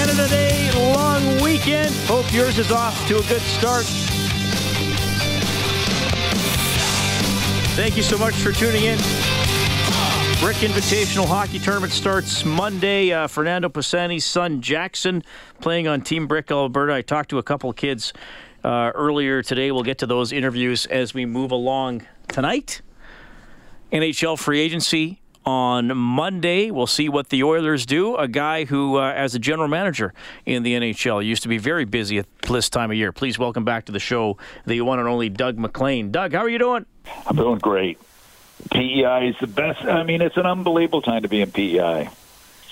Canada Day long weekend. Hope yours is off to a good start. Thank you so much for tuning in. Brick Invitational Hockey Tournament starts Monday. Uh, Fernando Pisani's son Jackson playing on Team Brick Alberta. I talked to a couple kids uh, earlier today. We'll get to those interviews as we move along tonight. NHL free agency on Monday. We'll see what the Oilers do. A guy who, uh, as a general manager in the NHL, used to be very busy at this time of year. Please welcome back to the show the one and only Doug MacLean. Doug, how are you doing? I'm doing great. PEI is the best. I mean, it's an unbelievable time to be in PEI.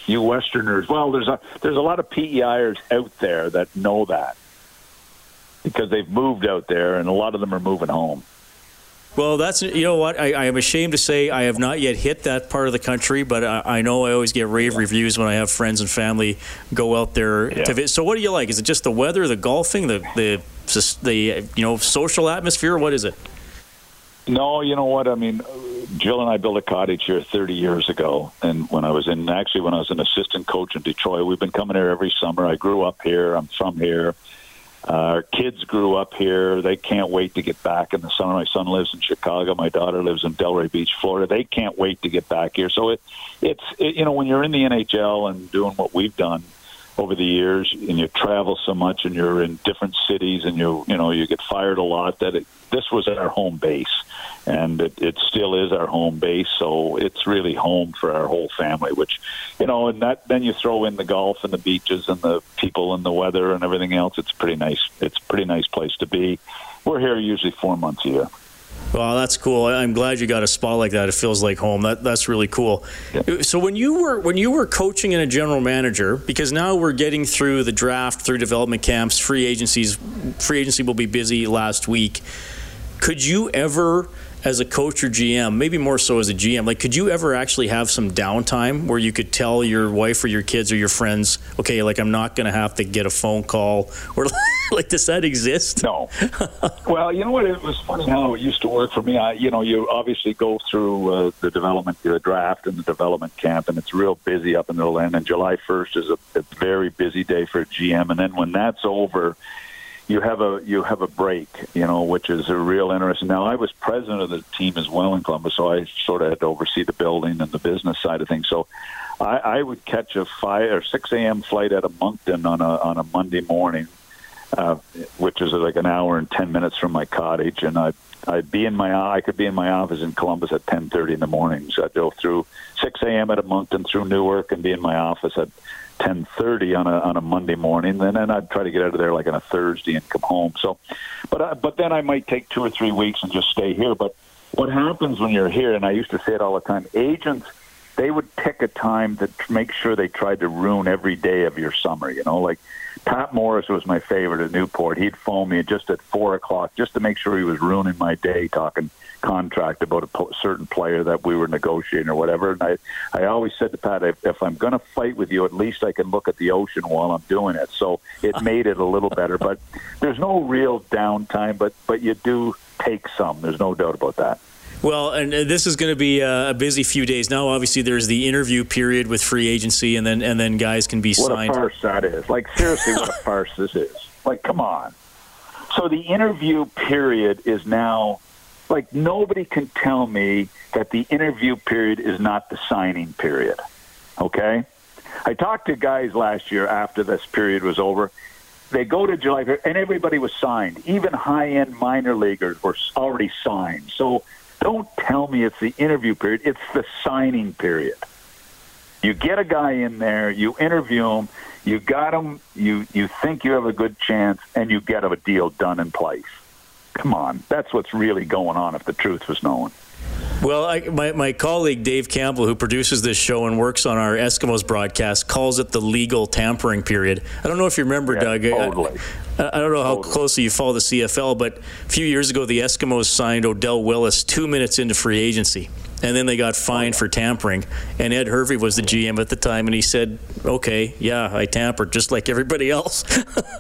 You Westerners, well, there's a there's a lot of PEIers out there that know that because they've moved out there, and a lot of them are moving home. Well, that's you know what I, I am ashamed to say I have not yet hit that part of the country, but I, I know I always get rave reviews when I have friends and family go out there Yeah. to visit. So, what do you like? Is it just the weather, the golfing, the the the you know social atmosphere? What is it? No, you know what? I mean, Jill and I built a cottage here 30 years ago, and when I was in actually when I was an assistant coach in Detroit, we've been coming here every summer. I grew up here. I'm from here. Uh, our kids grew up here. They can't wait to get back in the summer. My son lives in Chicago. My daughter lives in Delray Beach, Florida. They can't wait to get back here. So it, it's it, you know when you're in the NHL and doing what we've done over the years, and you travel so much, and you're in different cities, and you you know you get fired a lot. That it, this was our home base, and it, it still is our home base. So it's really home for our whole family. Which, you know, and that then you throw in the golf and the beaches and the people and the weather and everything else. It's pretty nice. It's a pretty nice place to be. We're here usually four months a year. Well, that's cool. I'm glad you got a spot like that. It feels like home. That that's really cool. So when you were when you were coaching and a general manager, because now we're getting through the draft, through development camps, free agencies. Free agency will be busy last week. Could you ever, as a coach or GM, maybe more so as a GM, like could you ever actually have some downtime where you could tell your wife or your kids or your friends, okay, like I'm not going to have to get a phone call, or like does that exist? No. well, you know what? It was funny how it used to work for me. I, you know, you obviously go through uh, the development, the draft, and the development camp, and it's real busy up until then. And July 1st is a, a very busy day for a GM. And then when that's over, you have a you have a break, you know, which is a real interesting. Now, I was president of the team as well in Columbus, so I sort of had to oversee the building and the business side of things. So, I, I would catch a five or six a.m. flight out of Moncton on a on a Monday morning, uh, which is like an hour and ten minutes from my cottage, and I. I'd be in my I could be in my office in Columbus at ten thirty in the morning. So I'd go through six a.m. out of Moncton through Newark and be in my office at ten thirty on a on a Monday morning. And then I'd try to get out of there like on a Thursday and come home. So, but I, but then I might take two or three weeks and just stay here. But what happens when you're here? And I used to say it all the time. Agents they would pick a time to make sure they tried to ruin every day of your summer. You know, like Pat Morris was my favorite at Newport. He'd phone me just at four o'clock just to make sure he was ruining my day talking contract about a po- certain player that we were negotiating or whatever. And I, I always said to Pat, if, if I'm going to fight with you, at least I can look at the ocean while I'm doing it. So it made it a little better. But there's no real downtime, but but you do take some. There's no doubt about that. Well, and uh, this is going to be uh, a busy few days. Now, obviously, there's the interview period with free agency, and then and then guys can be What signed. What a farce that is. Like, seriously, what a farce this is. Like, come on. So the interview period is now, like, nobody can tell me that the interview period is not the signing period. Okay? I talked to guys last year after this period was over. they go to July, and everybody was signed. Even high-end minor leaguers were already signed. So don't tell me it's the interview period. It's the signing period. You get a guy in there, you interview him, you got him, you you think you have a good chance, and you get a deal done in place. Come on, that's what's really going on. If the truth was known. Well, I, my, my colleague Dave Campbell, who produces this show and works on our Eskimos broadcast, calls it the legal tampering period. I don't know if you remember, yeah, Doug. Totally. I, I, don't know how totally. closely you follow the CFL, but a few years ago, the Eskimos signed Odell Willis two minutes into free agency. And then they got fined oh, for tampering. And Ed Hervey was the GM at the time, and he said, okay, yeah, I tampered just like everybody else.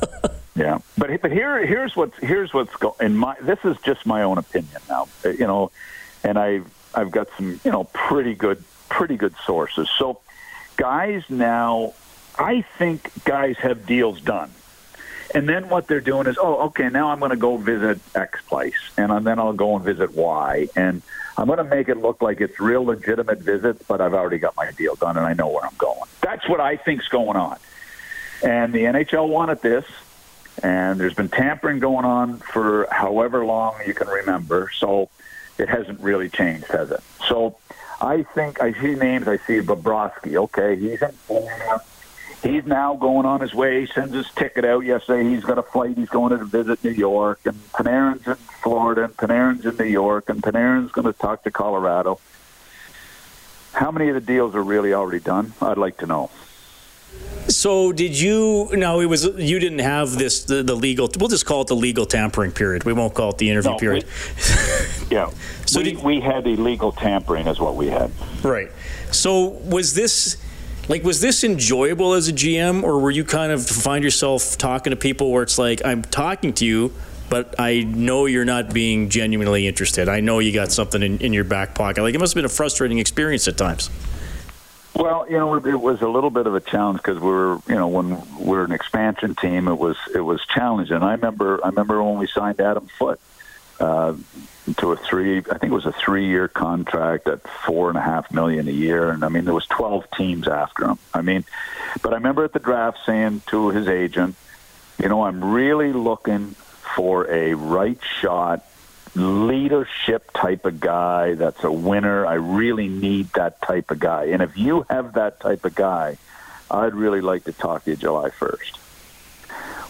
yeah. But, but here, here's what's, here's what's going in my, this is just my own opinion now. Uh, you know, and I've I've got some you know pretty good pretty good sources. So guys now, I think guys have deals done. And then what they're doing is, oh, okay, now I'm going to go visit X place, and then I'll go and visit Y, and I'm going to make it look like it's real legitimate visits, but I've already got my deal done, and I know where I'm going. That's what I think's going on. And the NHL wanted this, and there's been tampering going on for however long you can remember. So it hasn't really changed, has it? So I think I see names. I see Bobrovsky. Okay, he's in Florida. He's now going on his way. He Sends his ticket out yesterday. He's got a flight. He's going to visit New York. And Panarin's in Florida. And Panarin's in New York. And Panarin's going to talk to Colorado. How many of the deals are really already done? I'd like to know. So did you? No, it was you didn't have this the, the, legal. We'll just call it the legal tampering period. We won't call it the interview no, period. We, yeah. so we, did, we had illegal tampering, is what we had. Right. So was this? Like, was this enjoyable as a GM, or were you kind of find yourself talking to people where it's like, I'm talking to you, but I know you're not being genuinely interested. I know you got something in, in your back pocket. Like, it must have been a frustrating experience at times. Well, you know, it was a little bit of a challenge because we are you know, when we're an expansion team, it was it was challenging. I remember, I remember when we signed Adam Foote uh, to a three, I think it was a three-year contract at four and a half million a year, and I mean there was twelve teams after him. I mean, but I remember at the draft saying to his agent, you know, I'm really looking for a right shot leadership type of guy that's a winner. I really need that type of guy. And if you have that type of guy, I'd really like to talk to you July 1st.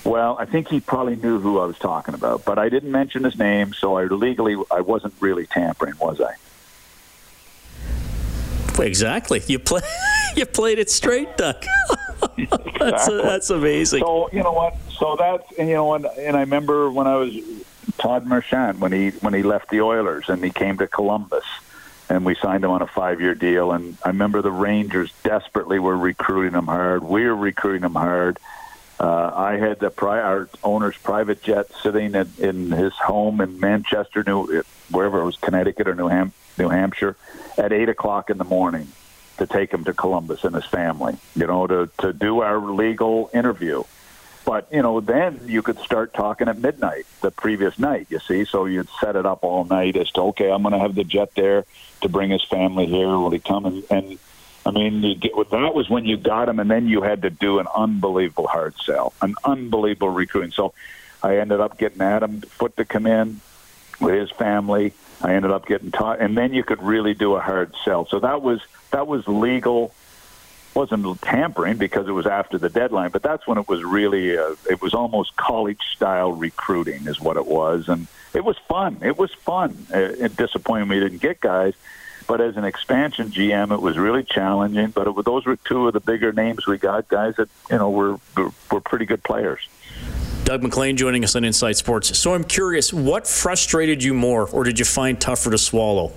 Well, I think he probably knew who I was talking about, but I didn't mention his name, so I legally I wasn't really tampering, was I? Exactly. You play you played it straight, Doug. that's that's amazing. So you know what? So that's and you know what? And I remember when I was Todd Marchant when he when he left the Oilers and he came to Columbus, and we signed him on a five-year deal. And I remember the Rangers desperately were recruiting him hard. We were recruiting him hard. Uh, I had the pri- our owner's private jet sitting in, in his home in Manchester, New wherever it was, Connecticut or New, Ham- New Hampshire, at eight o'clock in the morning to take him to Columbus and his family. You know, to to do our legal interview. But you know, then you could start talking at midnight the previous night. You see, so you'd set it up all night as to okay, I'm going to have the jet there to bring his family here. Will he come? And, and I mean, you get, that was when you got him, and then you had to do an unbelievable hard sell, an unbelievable recruiting. So I ended up getting Adam Foote to come in with his family. I ended up getting Todd, and then you could really do a hard sell. So that was that was legal wasn't tampering because it was after the deadline, but that's when it was really uh, it was almost college style recruiting is what it was, and it was fun. It was fun. Uh, it disappointing we didn't get guys, but as an expansion GM, it was really challenging. But it, those were two of the bigger names we got, guys that you know were were, were pretty good players. Doug MacLean joining us on Inside Sports. So I'm curious, what frustrated you more, or did you find tougher to swallow?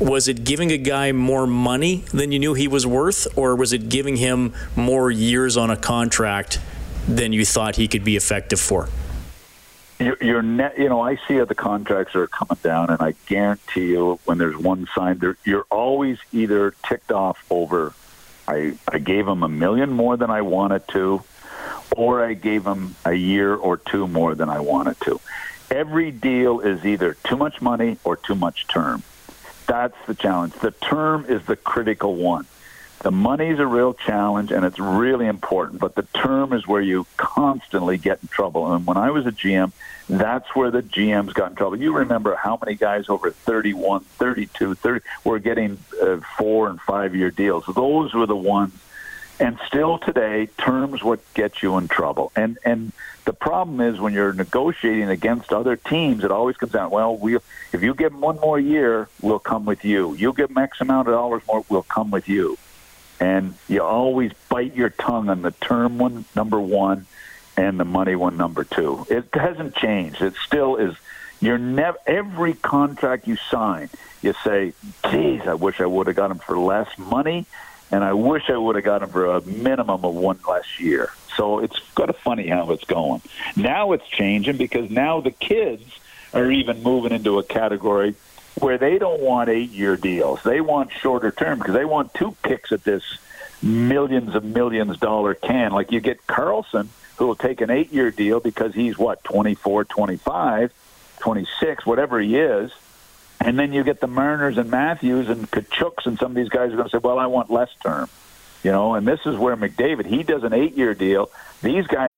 Was it giving a guy more money than you knew he was worth, or was it giving him more years on a contract than you thought he could be effective for? Your net, you know, I see how the contracts are coming down, and I guarantee you, when there's one signed, you're always either ticked off over. I I gave him a million more than I wanted to, or I gave him a year or two more than I wanted to. Every deal is either too much money or too much term. That's the challenge. The term is the critical one. the money's a real challenge and it's really important, but the term is where you constantly get in trouble. And when I was a GM, that's where the GMs got in trouble. You remember how many guys over 31, 32, 30 were getting uh, four and five year deals. Those were the ones. And still today, terms what get you in trouble. And and the problem is when you're negotiating against other teams, it always comes down. Well, we if you give them one more year, we'll come with you. You give them X amount of dollars more, we'll come with you and you always bite your tongue on the term one number one and the money one number two. It hasn't changed. It still is. You're never every contract you sign, you say, "Geez, I wish I would have got him for less money, and I wish I would have got him for a minimum of one less year." So it's kind of funny how it's going. Now it's changing because now the kids are even moving into a category where they don't want eight year deals. They want shorter term because they want two kicks at this millions of millions dollar can. Like you get Carlson, who will take an eight year deal because he's what, 24, 25, 26, whatever he is. And then you get the Marners and Matthews and Tkachuks and some of these guys are going to say, well, I want less term. You know, and this is where McDavid, he does an eight year deal. These guys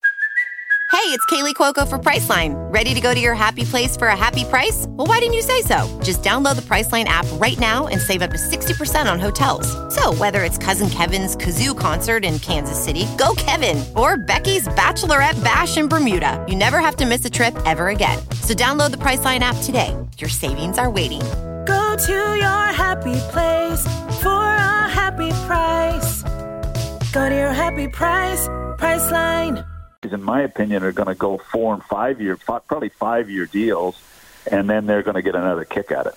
Hey, it's Kaley Cuoco for Priceline. Ready to go to your happy place for a happy price? Well, why didn't you say so? Just download the Priceline app right now and save up to 60% on hotels. So, whether it's Cousin Kevin's Kazoo concert in Kansas City, go Kevin, or Becky's Bachelorette Bash in Bermuda, you never have to miss a trip ever again. So, download the Priceline app today. Your savings are waiting. Go to your happy place for a happy price. Go to your happy price, Priceline in my opinion, are going to go four and five year, probably five year deals, and then they're going to get another kick at it.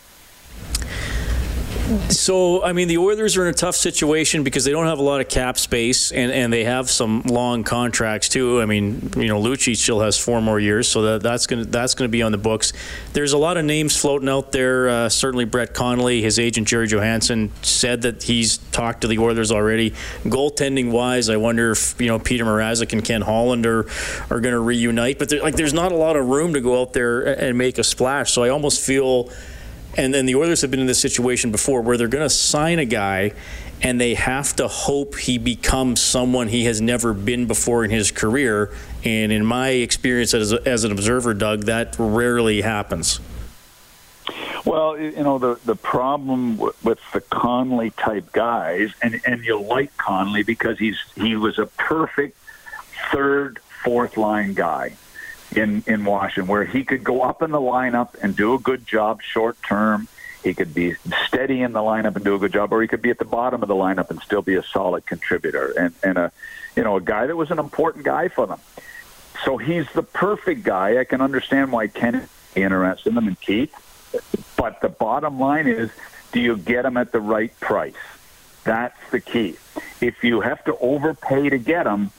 So, I mean, the Oilers are in a tough situation because they don't have a lot of cap space, and, and they have some long contracts too. I mean, you know, Lucic still has four more years, so that, that's going to that's to be on the books. There's a lot of names floating out there. Uh, certainly, Brett Connolly, his agent Jerry Johansson, said that he's talked to the Oilers already. Goaltending wise, I wonder if you know Petr Mrazek and Ken Holland are are going to reunite, but there, like, there's not a lot of room to go out there and make a splash. So I almost feel and then the Oilers have been in this situation before where they're going to sign a guy and they have to hope he becomes someone he has never been before in his career. And in my experience as, a, as an observer, Doug, that rarely happens. Well, you know the the problem with the Connolly type guys, and and you like Connolly because he's he was a perfect third, fourth line guy in in Washington, where he could go up in the lineup and do a good job short term. He could be steady in the lineup and do a good job, or he could be at the bottom of the lineup and still be a solid contributor and and a you know a guy that was an important guy for them. So he's the perfect guy. I can understand why Ken interested in him and Keith, but the bottom line is, do you get him at the right price? That's the key. If you have to overpay to get him,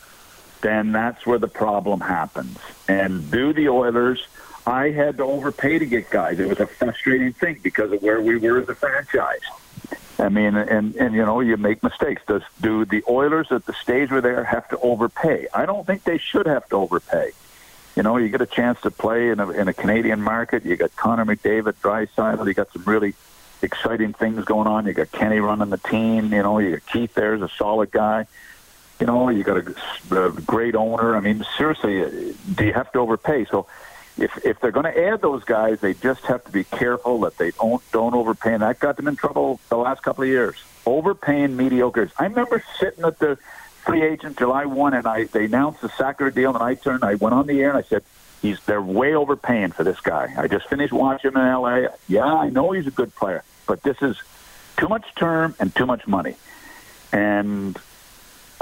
then that's where the problem happens. And do the Oilers, I had to overpay to get guys. It was a frustrating thing because of where we were as a franchise. I mean, and and you know, you make mistakes. Does do the Oilers at the stage where they are have to overpay? I don't think they should have to overpay. You know, you get a chance to play in a in a Canadian market. You got Connor McDavid, Draisaitl. You got some really exciting things going on. You got Kenny running the team. You know, you got Keith there as a solid guy. You know, you got a, a great owner. I mean, seriously, uh, do you have to overpay? So, if if they're going to add those guys, they just have to be careful that they don't don't overpay, and that got them in trouble the last couple of years. Overpaying mediocres. I remember sitting at the free agent July one, and I they announced the Sekera deal, and I turned, I went on the air, and I said, "He's they're way overpaying for this guy." I just finished watching him in L.A. Yeah, I know he's a good player, but this is too much term and too much money, and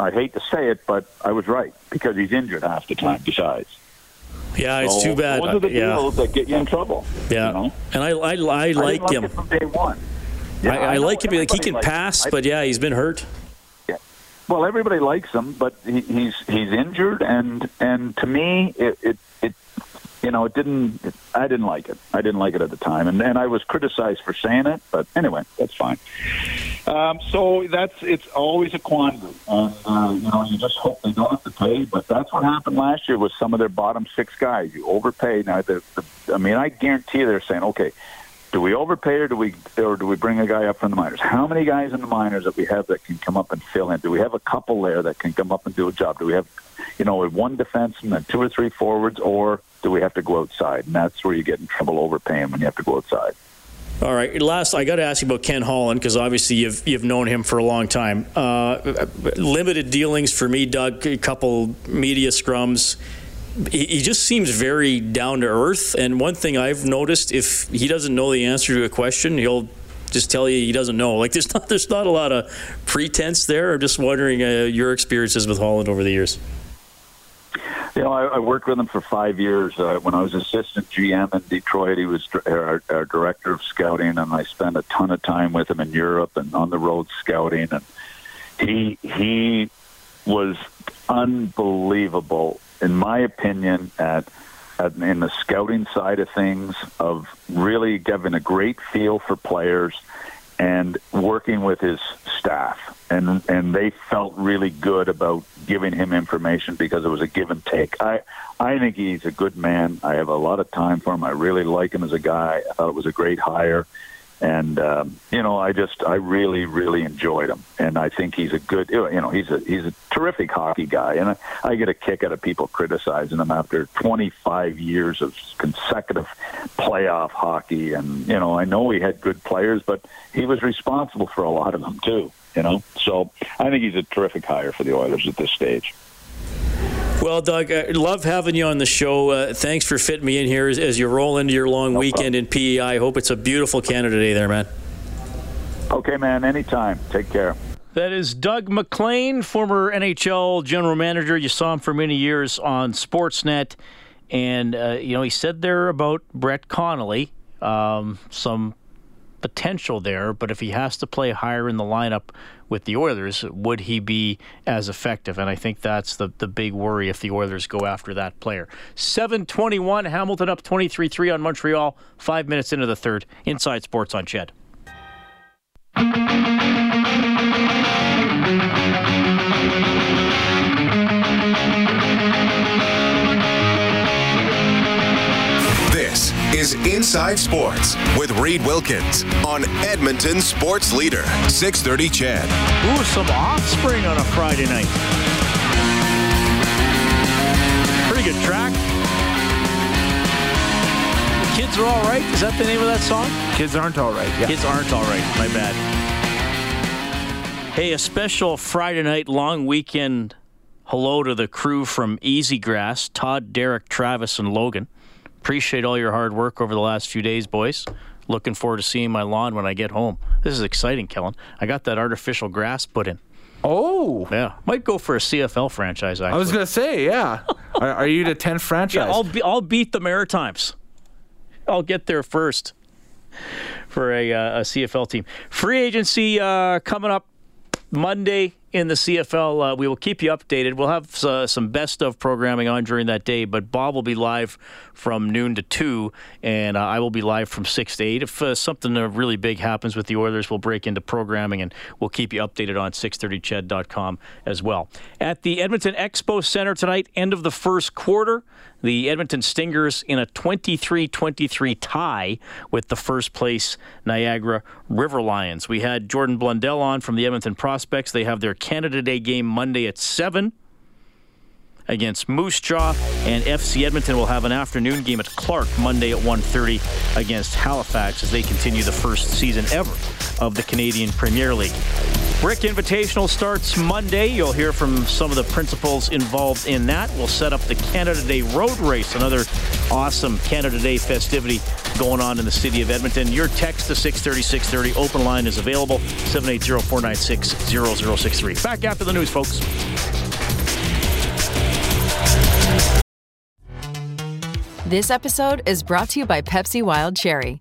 I hate to say it, but I was right because he's injured half the time. Besides. Yeah, it's so too bad. Those are the yeah. deals that get you in trouble. Yeah, you know? and I, I, I like I him from day one. Yeah, I, I, I like him. Like he can pass, but yeah, he's been hurt. Yeah. Well, everybody likes him, but he, he's he's injured, and and to me, it, it it you know it didn't. It, I didn't like it. I didn't like it at the time, and and I was criticized for saying it. But anyway, that's fine. Um, so that's it's always a quandary, and uh, you know you just hope they don't have to pay. But that's what happened last year with some of their bottom six guys. You overpay. Now, the, the, I mean, I guarantee they're saying, okay, Do we overpay or do we or do we bring a guy up from the minors? How many guys in the minors that we have that can come up and fill in? Do we have a couple there that can come up and do a job? Do we have, you know, with one defenseman and two or three forwards, or do we have to go outside? And that's where you get in trouble overpaying when you have to go outside. All right. Last, I got to ask you about Ken Holland because obviously you've you've known him for a long time. Uh, limited dealings for me, Doug. A couple media scrums. He, he just seems very down to earth. And one thing I've noticed, if he doesn't know the answer to a question, he'll just tell you he doesn't know. Like there's not there's not a lot of pretense there. I'm just wondering uh, your experiences with Holland over the years. You know, I, I worked with him for five years. Uh, when I was assistant GM in Detroit, he was our, our director of scouting, and I spent a ton of time with him in Europe and on the road scouting. And he he was unbelievable, in my opinion, at, at in the scouting side of things, of really giving a great feel for players and working with his staff and and they felt really good about giving him information because it was a give and take. I I think he's a good man. I have a lot of time for him. I really like him as a guy. I thought it was a great hire. And um, you know, I just I really really enjoyed him, and I think he's a good you know he's a he's a terrific hockey guy, and I, I get a kick out of people criticizing him after 25 years of consecutive playoff hockey, and you know I know he had good players, but he was responsible for a lot of them too. You know, so I think he's a terrific hire for the Oilers at this stage. Well, Doug, I love having you on the show. Uh, thanks for fitting me in here as, as you roll into your long no weekend problem. in PEI. I hope it's a beautiful Canada Day there, man. Okay, man. Anytime. Take care. That is Doug MacLean, former NHL general manager. You saw him for many years on Sportsnet. And, uh, you know, he said there about Brett Connolly, um, some potential there, but if he has to play higher in the lineup with the Oilers, would he be as effective? And I think that's the, the big worry if the Oilers go after that player. 721, Hamilton up 23 3 on Montreal, five minutes into the third. Inside Sports on CHED. Is Inside Sports with Reed Wilkins on Edmonton Sports Leader, 630 CHED. Ooh, some offspring on a Friday night. Pretty good track. Kids are all right. Is that the name of that song? Kids aren't all right. Yeah. Kids aren't all right. My bad. Hey, a special Friday night long weekend hello to the crew from Easy Grass, Todd, Derek, Travis, and Logan. Appreciate all your hard work over the last few days, boys. Looking forward to seeing my lawn when I get home. This is exciting, Kellen. I got that artificial grass put in. Oh, yeah, might go for a CFL franchise. Actually. I was gonna say, yeah. are, are, you the 10th franchise? Yeah, I'll, be, I'll beat the Maritimes. I'll get there first for a, uh, a CFL team. Free agency uh, coming up Monday in the CFL. Uh, we will keep you updated. We'll have uh, some best of programming on during that day, but Bob will be live from noon to 2, and uh, I will be live from 6 to 8. If uh, something really big happens with the Oilers, we'll break into programming and we'll keep you updated on 630ched.com as well. At the Edmonton Expo Center tonight, end of the first quarter, the Edmonton Stingers in a 23 23 tie with the first place Niagara River Lions. We had Jordan Blundell on from the Edmonton Prospects. They have their Canada Day game Monday at 7 against Moose Jaw, and FC Edmonton will have an afternoon game at Clarke Monday at 1:30 against Halifax as they continue the first season ever of the Canadian Premier League. Brick Invitational starts Monday. You'll hear from some of the principals involved in that. We'll set up the Canada Day Road Race, another awesome Canada Day festivity going on in the city of Edmonton. Your text to 630 630. Open line is available 780 496 0063. Back after the news, folks. This episode is brought to you by Pepsi Wild Cherry.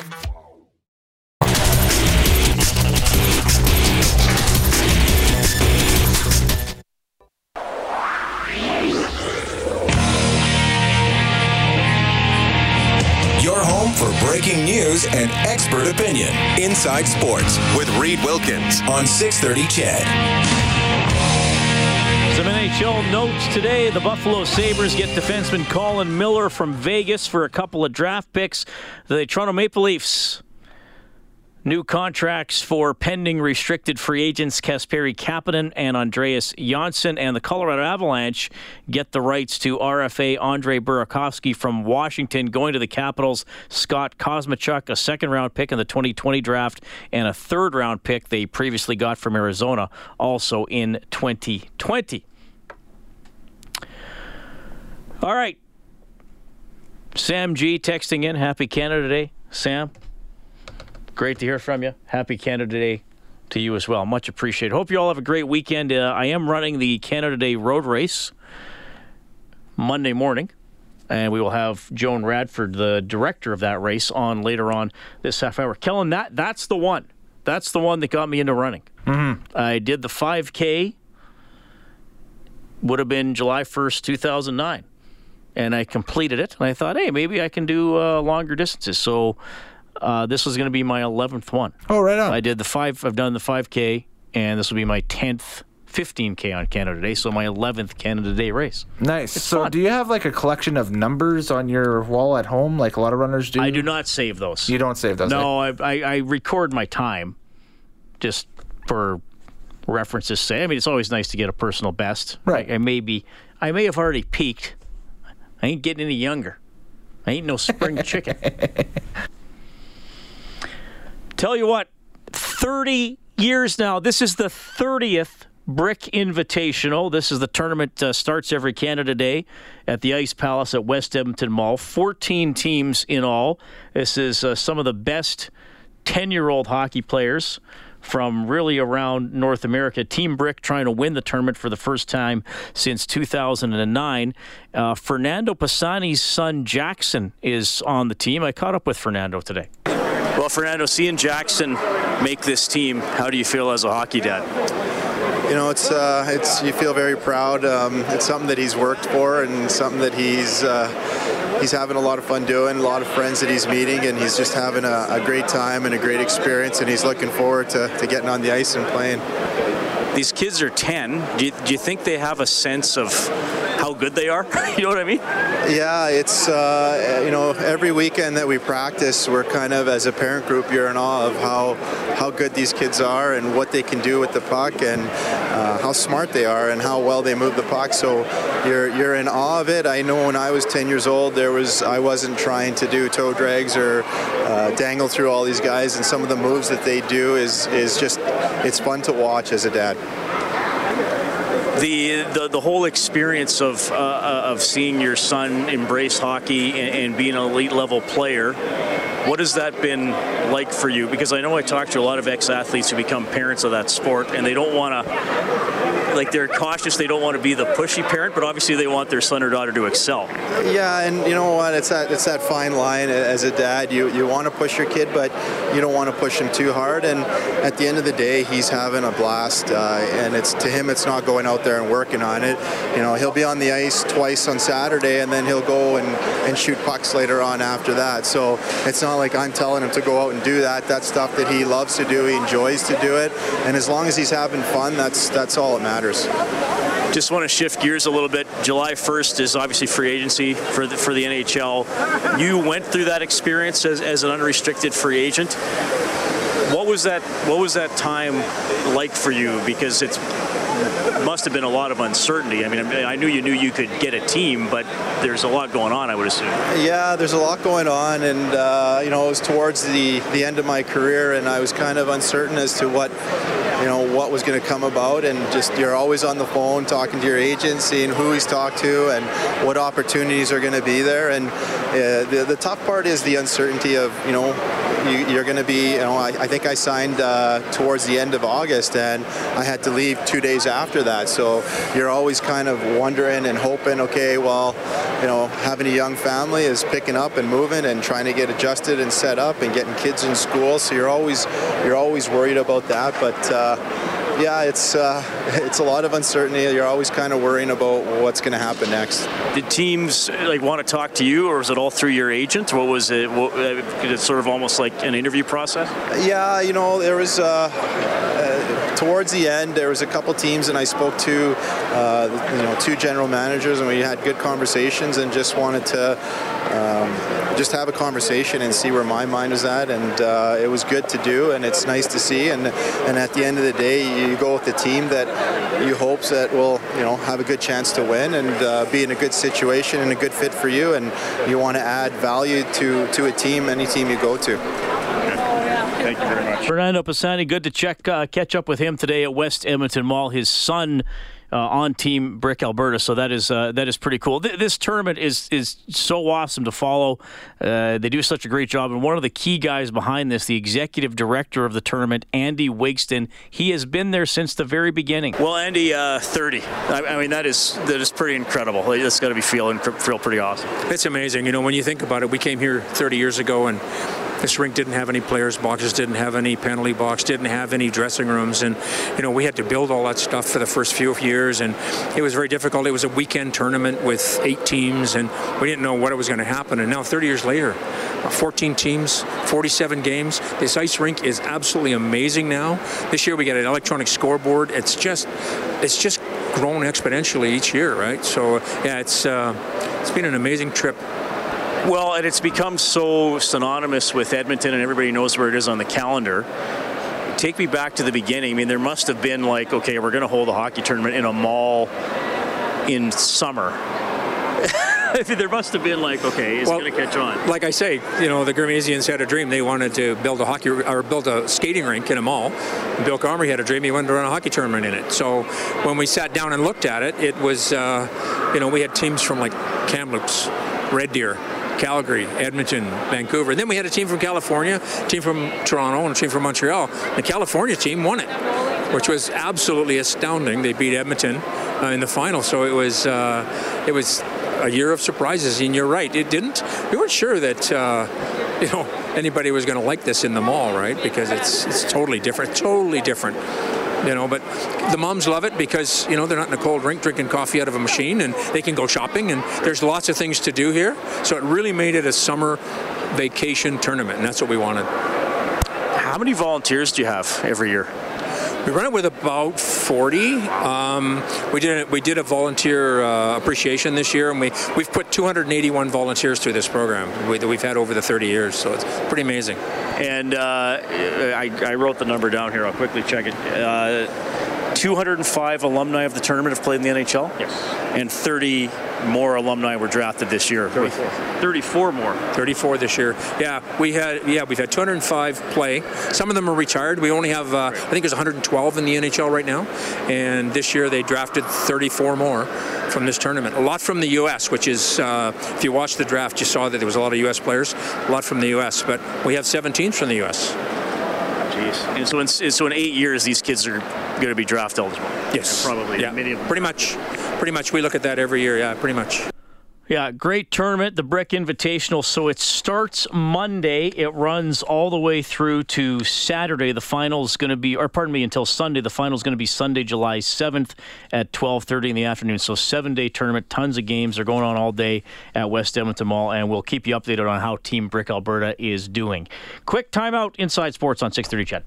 News and expert opinion. Inside Sports with Reed Wilkins on 630 CHED. Some NHL notes today. The Buffalo Sabres get defenseman Colin Miller from Vegas for a couple of draft picks. The Toronto Maple Leafs New contracts for pending restricted free agents Kasperi Kapanen and Andreas Johnsson, and the Colorado Avalanche get the rights to RFA Andre Burakovsky from Washington, going to the Capitals. Scott Kosmachuk, a second round pick in the 2020 draft, and a third round pick they previously got from Arizona, also in 2020. All right. Sam G texting in. Happy Canada Day. Sam, Great to hear from you. Happy Canada Day to you as well. Much appreciated. Hope you all have a great weekend. Uh, I am running the Canada Day road race Monday morning, and we will have Joan Radford, the director of that race, on later on this half hour. Kellen, that that's the one. That's the one that got me into running. Mm-hmm. I did the 5K. Would have been July 1st, 2009 and I completed it. And I thought, hey, maybe I can do uh, longer distances. So uh, this was going to be my 11th one. Oh, right on. I did the five. I've done the 5K, and this will be my 10th 15K on Canada Day. So my 11th Canada Day race. Nice. It's so, fun. do you have like a collection of numbers on your wall at home, like a lot of runners do? I do not save those. You don't save those. No, I, I, I record my time, just for references' sake. I mean, it's always nice to get a personal best. Right. I, I may be, I may have already peaked. I ain't getting any younger. I ain't no spring chicken. Tell you what, 30 years now. This is the 30th Brick Invitational. This is the tournament uh, starts every Canada Day at the Ice Palace at West Edmonton Mall. 14 teams in all. This is uh, some of the best 10-year-old hockey players from really around North America. Team Brick trying to win the tournament for the first time since 2009. Uh, Fernando Pisani's son Jackson is on the team. I caught up with Fernando today. Well, Fernando, seeing Jackson make this team, how do you feel as a hockey dad? You know, it's uh, it's you feel very proud. Um, it's something that he's worked for, and something that he's uh, he's having a lot of fun doing. A lot of friends that he's meeting, and he's just having a, a great time and a great experience. And he's looking forward to, to getting on the ice and playing. These kids are 10. Do you, do you think they have a sense of how good they are? you know what I mean? Yeah, it's uh, you know every weekend that we practice, we're kind of as a parent group, you're in awe of how how good these kids are and what they can do with the puck and uh, how smart they are and how well they move the puck. So you're you're in awe of it. I know when I was 10 years old, there was I wasn't trying to do toe drags or uh, dangle through all these guys, and some of the moves that they do is is just it's fun to watch as a dad the, the the whole experience of uh, of seeing your son embrace hockey and, and being an elite level player. What has that been like for you? Because I know I talked to a lot of ex-athletes who become parents of that sport, and they don't want to, like, they're cautious. They don't want to be the pushy parent, but obviously they want their son or daughter to excel. Yeah, and you know what? It's that it's that fine line as a dad. You you want to push your kid, but you don't want to push him too hard. And at the end of the day, he's having a blast, uh, and it's to him, it's not going out there and working on it. You know, he'll be on the ice twice on Saturday, and then he'll go and, and shoot pucks later on after that. So it's not like I'm telling him to go out and do that. That's stuff that he loves to do. He enjoys to do it, and as long as he's having fun, that's that's all that matters. Just want to shift gears a little bit. July 1st is obviously free agency for the, for the NHL. You went through that experience as, as an unrestricted free agent. What was that? What was that time like for you? Because it must have been a lot of uncertainty. I mean, I knew you knew you could get a team, but there's a lot going on. I would assume. Yeah, there's a lot going on, and uh, you know, it was towards the the end of my career, and I was kind of uncertain as to what you know what was going to come about and just you're always on the phone talking to your agent seeing who he's talked to and what opportunities are going to be there. And uh, the, the tough part is the uncertainty of you know you, are going to be you know I, I think I signed uh, towards the end of August and I had to leave two days after that. So you're always kind of wondering and hoping okay well you know having a young family is picking up and moving and trying to get adjusted and set up and getting kids in school. So you're always you're always worried about that. But uh, yeah, it's uh, it's a lot of uncertainty. You're always kind of worrying about what's going to happen next. Did teams like want to talk to you, or was it all through your agent? What was it? What, uh, it's sort of almost like an interview process. Yeah, you know, there was. Uh, towards the end, there was a couple teams, and I spoke to, uh, you know, two general managers, and we had good conversations, and just wanted to um, just have a conversation and see where my mind is at. And uh, it was good to do, and it's nice to see. And and at the end of the day, you go with the team that you hopes that will, you know, have a good chance to win and uh, be in a good situation and a good fit for you. And you want to add value to to a team, any team you go to. Thank you very much. Fernando Pisani, good to check uh, catch up with him today at West Edmonton Mall. His son uh, on Team Brick Alberta, so that is uh, that is pretty cool. Th- this tournament is is so awesome to follow. Uh, they do such a great job, and one of the key guys behind this, the executive director of the tournament, Andy Wigston, he has been there since the very beginning. Well, Andy, uh, 30. I, I, mean, that is that is pretty incredible. That's got to be feeling feel pretty awesome. It's amazing. You know, when you think about it, we came here 30 years ago and this rink didn't have any players' boxes, didn't have any penalty box, didn't have any dressing rooms, and you know we had to build all that stuff for the first few years, and it was very difficult. It was a weekend tournament with eight teams, and we didn't know what was going to happen. And now, 30 years later, 14 teams, 47 games. This ice rink is absolutely amazing now. This year we got an electronic scoreboard. It's just, it's just grown exponentially each year, right? So yeah, it's uh, it's been an amazing trip. Well, and it's become so synonymous with Edmonton, and everybody knows where it is on the calendar. Take me back to the beginning. I mean, there must have been like, okay, we're going to hold a hockey tournament in a mall in summer. there must have been like, okay, it's well, going to catch on. Like I say, you know, the Ghermezians had a dream. They wanted to build a hockey or build a skating rink in a mall. Bill Comrie had a dream. He wanted to run a hockey tournament in it. So when we sat down and looked at it, it was, uh, you know, we had teams from like Kamloops, Red Deer, Calgary, Edmonton, Vancouver. And then we had a team from California, a team from Toronto, and a team from Montreal. The California team won it, which was absolutely astounding. They beat Edmonton uh, in the final, so it was uh, it was a year of surprises. And you're right, it didn't. We weren't sure that. Uh, you know, anybody was going to like this in the mall, right? Because it's it's totally different, totally different you know. But the moms love it because you know they're not in a cold rink drinking coffee out of a machine, and they can go shopping, and there's lots of things to do here. So it really made it a summer vacation tournament, and that's what we wanted. How many volunteers do you have every year? We run it with about 40. Um, we did we did a volunteer uh, appreciation this year, and we we've put 281 volunteers through this program that we've had over the 30 years. So it's pretty amazing. And uh, I, I, wrote the number down here. I'll quickly check it. Uh, 205 alumni of the tournament have played in the NHL. Yes. And 30 more alumni were drafted this year. 34. 34 more. 34 this year. Yeah, we had yeah we've had 205 play. Some of them are retired. We only have uh, I think there's 112 in the NHL right now, and this year they drafted 34 more from this tournament. A lot from the U.S., which is uh, if you watched the draft, you saw that there was a lot of U.S. players. A lot from the U.S., but we have 17 from the U.S. Jeez. And so in, so in eight years, these kids are going to be draft eligible. Yes. And probably. Yeah. Many of them. Pretty much. Pretty much. We look at that every year. Yeah. Pretty much. Yeah, great tournament, the Brick Invitational. So it starts Monday. It runs all the way through to Saturday. The final is going to be, or pardon me, until Sunday. The final is going to be Sunday, July 7th at 12:30 in the afternoon. So seven-day tournament, tons of games. are going on all day at West Edmonton Mall, and we'll keep you updated on how Team Brick Alberta is doing. Quick timeout. Inside Sports on 6:30. CHED.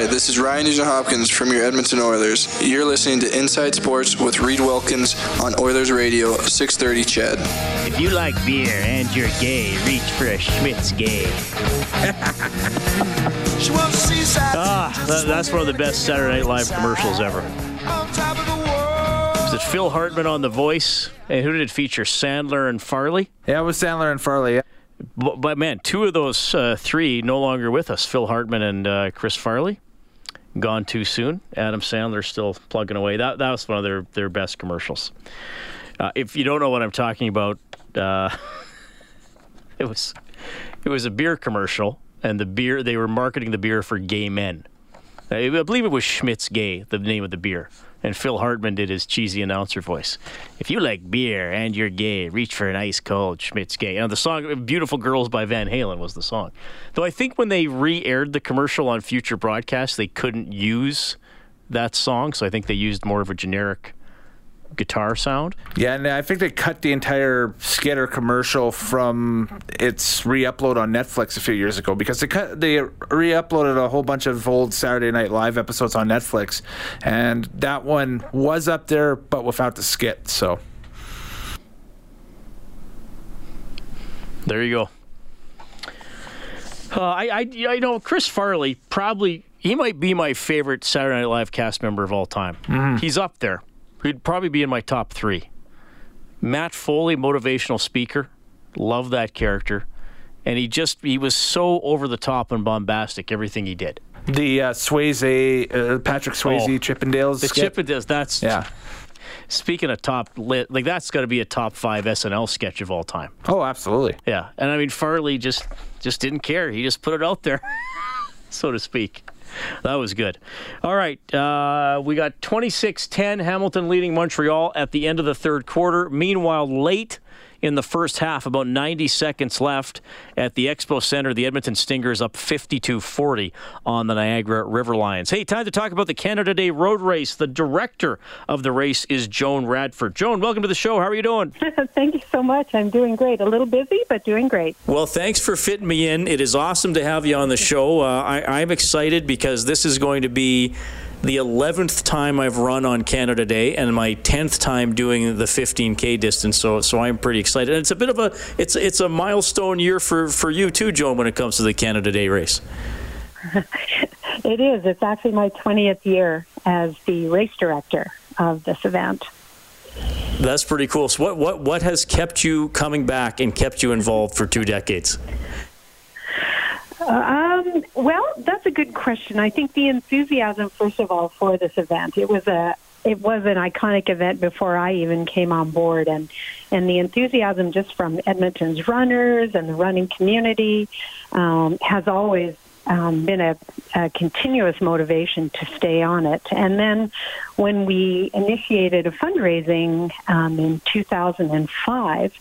Hi, this is Ryan Nugent Hopkins from your Edmonton Oilers. You're listening to Inside Sports with Reed Wilkins on Oilers Radio, 630 CHED. If you like beer and you're gay, reach for a Schmitts Gay. ah, that, that's one of the best Saturday Night Live commercials ever. Was it Phil Hartman on The Voice? And who did it feature? Sandler and Farley? Yeah, it was Sandler and Farley. Yeah. But, but, man, two of those uh, three no longer with us Phil Hartman and uh, Chris Farley. Gone too soon. Adam Sandler still plugging away. That, that was one of their, their best commercials. Uh, if you don't know what I'm talking about, uh, it was it was a beer commercial, and the beer they were marketing the beer for gay men. I believe it was Schmitts Gay, the name of the beer. And Phil Hartman did his cheesy announcer voice. If you like beer and you're gay, reach for an ice cold Schmidt's Gay. You know, the song Beautiful Girls by Van Halen was the song. Though I think when they re aired the commercial on future broadcasts, they couldn't use that song. So I think they used more of a generic guitar sound. Yeah, and I think they cut the entire Skitter commercial from its re-upload on Netflix a few years ago because they cut they re-uploaded a whole bunch of old Saturday Night Live episodes on Netflix, and that one was up there but without the skit. So there you go. Uh, I, I, I know Chris Farley probably he might be my favorite Saturday Night Live cast member of all time. Mm-hmm. He's up there. He'd probably be in my top three. Matt Foley, motivational speaker, love that character, and he just he was so over the top and bombastic everything he did. the uh, Swayze, uh, Patrick Swayze, Oh, Chippendales, The skit. Chippendales. That's Yeah. Speaking of top lit, like that's got to be a top five SNL sketch of all time. Oh, absolutely. Yeah, and I mean Farley just just didn't care. He just put it out there, so to speak. That was good. All right, uh, we got 26-10 Hamilton leading Montreal at the end of the third quarter. Meanwhile, late in the first half, about 90 seconds left at the Expo Center, the Edmonton Stingers up 52-40 on the Niagara River Lions. Hey, time to talk about the Canada Day Road Race. The director of the race is Joan Radford. Joan, welcome to the show. How are you doing? Thank you so much. I'm doing great. A little busy, but doing great. Well, thanks for fitting me in. It is awesome to have you on the show. Uh, I, I'm excited because this is going to be the 11th time I've run on Canada Day and my 10th time doing the 15K distance. So, so I'm pretty excited. And it's a bit of a it's it's a milestone year for for you too, Joan, when it comes to the Canada Day race. It is. It's actually my 20th year as the race director of this event. That's pretty cool. So, what what what has kept you coming back and kept you involved for two decades? Um, well, that's a good question. I think the enthusiasm, first of all, for this event. It was a it was an iconic event before I even came on board, and and the enthusiasm just from Edmonton's runners and the running community um, has always um, been a, a continuous motivation to stay on it. And then when we initiated a fundraising um, in 2005,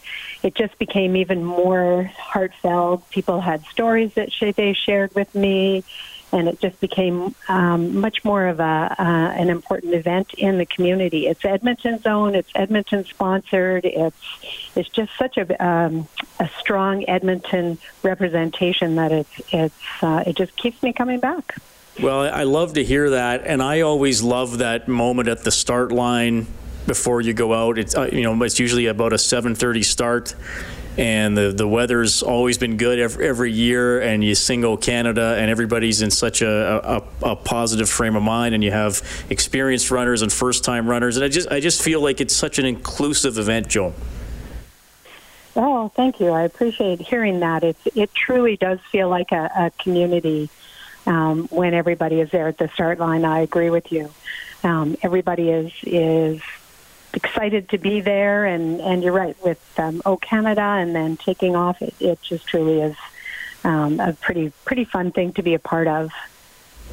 it just became even more heartfelt. People had stories that they shared with me, and it just became um, much more of a uh, an important event in the community. It's Edmonton's own. It's Edmonton sponsored. It's it's just such a um, a strong Edmonton representation that it's it's uh, it just keeps me coming back. Well, I love to hear that, and I always love that moment at the start line before you go out. It's uh, you know it's usually about a 7:30 start, and the the weather's always been good every, every year. And you single Canada, and everybody's in such a, a, a positive frame of mind, and you have experienced runners and first time runners, and I just I just feel like it's such an inclusive event, Joe. Oh, thank you. I appreciate hearing that. It it truly does feel like a, a community um, when everybody is there at the start line. I agree with you. Um, everybody is is excited to be there, and, and you're right with um, O Canada, and then taking off. It, it just truly is um, a pretty pretty fun thing to be a part of.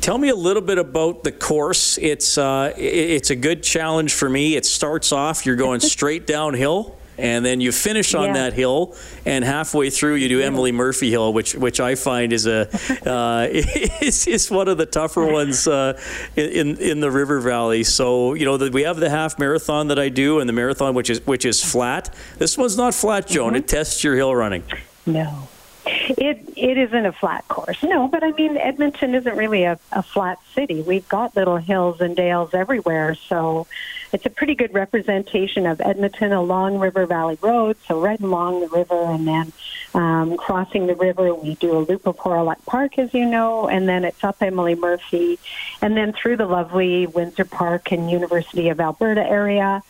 Tell me a little bit about the course. It's uh, it's a good challenge for me. It starts off you're going straight downhill, and then you finish on Yeah. that hill, and halfway through you do Emily Murphy Hill, which which I find is a uh, is, is one of the tougher ones uh, in in the River Valley. So you know that we have the half marathon that I do, and the marathon which is which is flat. This one's not flat, Joan. It tests your hill running. No. It it isn't a flat course, no. But I mean, Edmonton isn't really a, a flat city. We've got little hills and dales everywhere, so it's a pretty good representation of Edmonton along River Valley Road. So right along the river, and then um, crossing the river, we do a loop of Hawrelak Park, as you know, and then it's up Emily Murphy, and then through the lovely Windsor Park and University of Alberta area.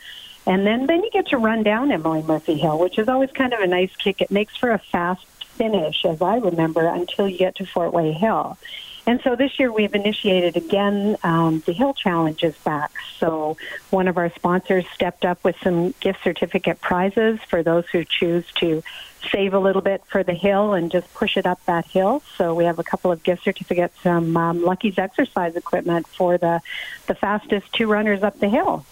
And then, then you get to run down Emily Murphy Hill, which is always kind of a nice kick. It makes for a fast finish, as I remember, until you get to Fort Way Hill. And so this year we've initiated again um, the Hill Challenge is back. So one of our sponsors stepped up with some gift certificate prizes for those who choose to save a little bit for the hill and just push it up that hill. So we have a couple of gift certificates, some um, Lucky's exercise equipment for the the fastest two runners up the hill.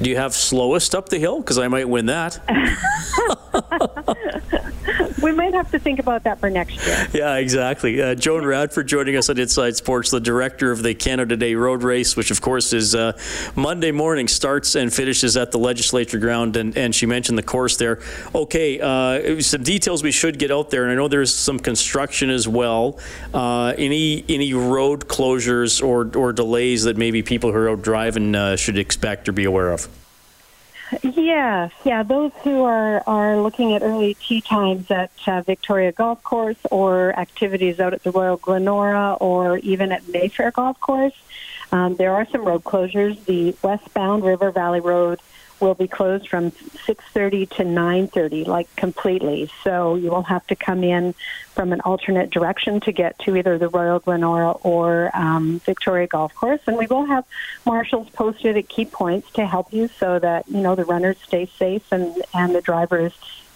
Do you have slowest up the hill? Because I might win that. we might have to think about that for next year. Yeah, exactly. Uh, Joan Radford joining us on Inside Sports, the director of the Canada Day Road Race, which of course is uh, Monday morning, starts and finishes at the Legislature Ground. And, and she mentioned the course there. Okay, uh, some details we should get out there, and I know there's some construction as well. Uh, any any road closures or or delays that maybe people who are out driving uh, should expect or be aware of? Yeah, yeah. Those who are are looking at early tee times at uh, Victoria Golf Course or activities out at the Royal Glenora or even at Mayfair Golf Course, um, there are some road closures. The westbound River Valley Road will be closed from 6:30 to 9:30, like completely. So you will have to come in from an alternate direction to get to either the Royal Glenora or um, Victoria Golf Course. And we will have marshals posted at key points to help you, so that you know the runners stay safe and and the drivers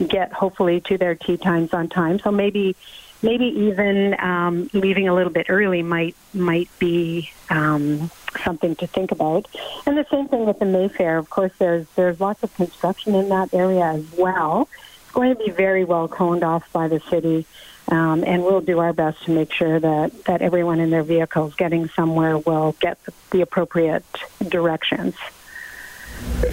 get hopefully to their tee times on time. So maybe maybe even um, leaving a little bit early might might be um, something to think about. And the same thing with the Mayfair. Of course, there's there's lots of construction in that area as well. It's going to be very well coned off by the city, um, and we'll do our best to make sure that that everyone in their vehicles getting somewhere will get the, the appropriate directions.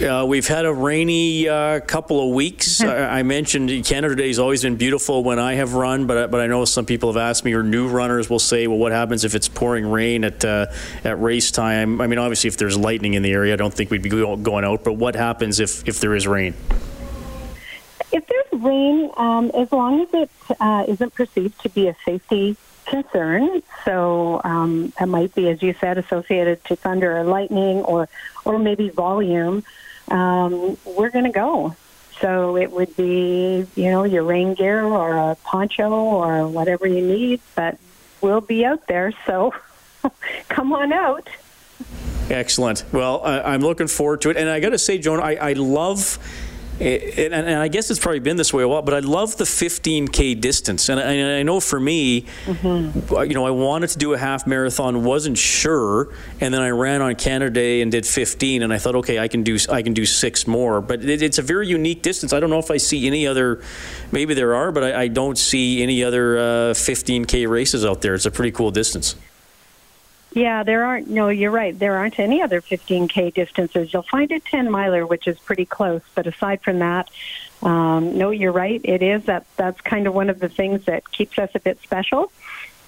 Uh, we've had a rainy uh, couple of weeks. I, I mentioned Canada Day has always been beautiful when I have run, but I, but I know some people have asked me, or new runners will say, "Well, what happens if it's pouring rain at uh, at race time?" I mean, obviously, if there's lightning in the area, I don't think we'd be going out. But what happens if if there is rain? If there's rain, um, as long as it uh, not perceived to be a safety concern. So um, it might be, as you said, associated to thunder or lightning, or or maybe volume. Um, we're going to go. So it would be, you know, your rain gear or a poncho or whatever you need, but we'll be out there. So come on out. Excellent. Well, I'm looking forward to it. And I got to say, Joan, I, I love and, and, I guess it's probably been this way a while, but I love the 15k distance, and I, and I know for me, mm-hmm. you know, I wanted to do a half marathon, wasn't sure, and then I ran on Canada Day and did 15, and I thought, okay, I can do I can do six more, but it, it's a very unique distance. I don't know if I see any other, maybe there are, but I, I don't see any other uh, 15k races out there. It's a pretty cool distance. Yeah, there aren't. No, you're right. There aren't any other 15k distances. You'll find a 10 miler, which is pretty close. But aside from that, um, no, you're right. It is that. That's kind of one of the things that keeps us a bit special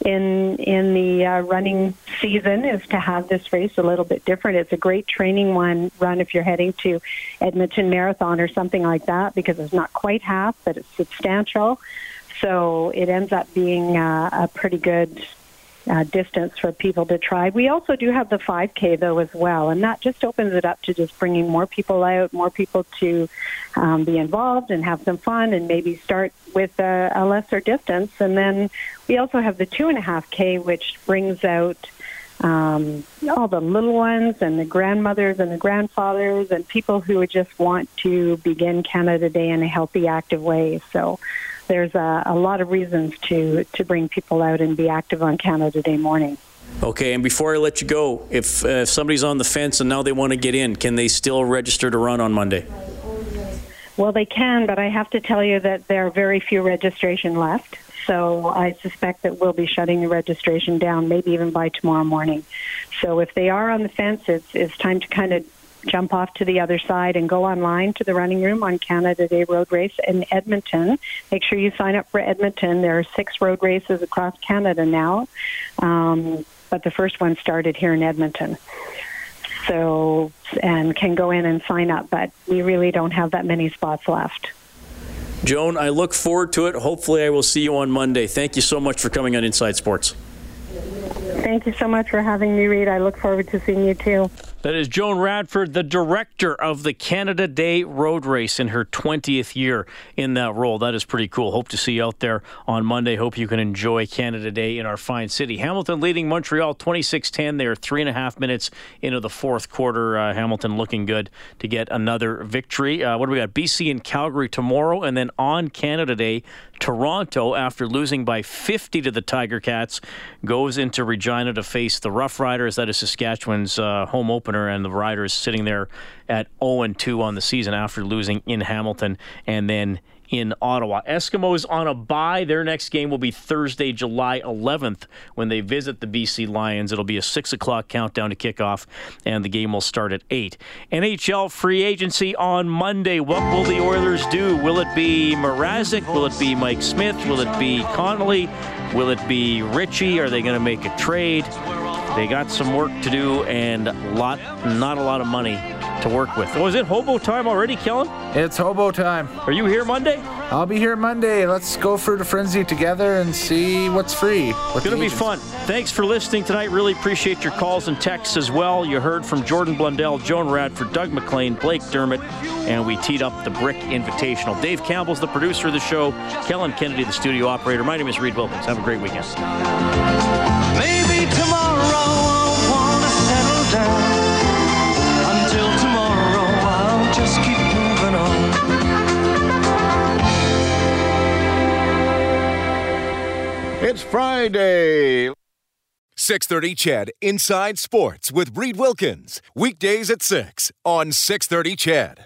in in the uh, running season is to have this race a little bit different. It's a great training one run if you're heading to Edmonton Marathon or something like that because it's not quite half, but it's substantial. So it ends up being uh, a pretty good uh, distance for people to try. We also do have the 5K though as well, and that just opens it up to just bringing more people out, more people to um, be involved and have some fun, and maybe start with a, a lesser distance. And then we also have the two and a half K, which brings out um, all the little ones and the grandmothers and the grandfathers and people who would just want to begin Canada Day in a healthy, active way. So there's a, a lot of reasons to, to bring people out and be active on Canada Day morning. Okay, and before I let you go, if, uh, if somebody's on the fence and now they want to get in, can they still register to run on Monday? Well, they can, but I have to tell you that there are very few registration left. So I suspect that we'll be shutting the registration down, maybe even by tomorrow morning. So if they are on the fence, it's, it's time to kind of jump off to the other side and go online to the running room on Canada Day Road Race in Edmonton. Make sure you sign up for Edmonton. There are six road races across Canada now, um, but the first one started here in Edmonton. So, and can go in and sign up, but we really don't have that many spots left. Joan, I look forward to it. Hopefully, I will see you on Monday. Thank you so much for coming on Inside Sports. Thank you so much for having me, Reed. I look forward to seeing you too. That is Joan Radford, the director of the Canada Day Road Race in her 20th year in that role. That is pretty cool. Hope to see you out there on Monday. Hope you can enjoy Canada Day in our fine city. Hamilton leading Montreal 26 10. They are three and a half minutes into the fourth quarter. Uh, Hamilton looking good to get another victory. Uh, what do we got? BC and Calgary tomorrow, and then on Canada Day, Toronto, after losing by 50 to the Tiger Cats, goes into Regina to face the Rough Riders. That is Saskatchewan's uh, home opener, and the Riders sitting there at 0 2 on the season after losing in Hamilton and then in Ottawa. Eskimos on a bye. Their next game will be Thursday, July 11th, when they visit the BC Lions. It'll be a 6 o'clock countdown to kickoff, and the game will start at 8. NHL free agency on Monday. What will the Oilers do? Will it be Mrazek? Will it be Mike Smith? Will it be Connolly? Will it be Ritchie? Are they going to make a trade? They got some work to do and lot, not a lot of money to work with. Oh, Was it hobo time already, Kellen? It's hobo time. Are you here Monday? I'll be here Monday. Let's go for the frenzy together and see what's free. It's going to be fun. Thanks for listening tonight. Really appreciate your calls and texts as well. You heard from Jordan Blundell, Joan Radford, Doug MacLean, Blake Dermott, and we teed up the Brick Invitational. Dave Campbell's the producer of the show. Kellen Kennedy, the studio operator. My name is Reed Wilkins. Have a great weekend. It's Friday. 630 CHED Inside Sports with Reed Wilkins. Weekdays at 6 on 630 CHED.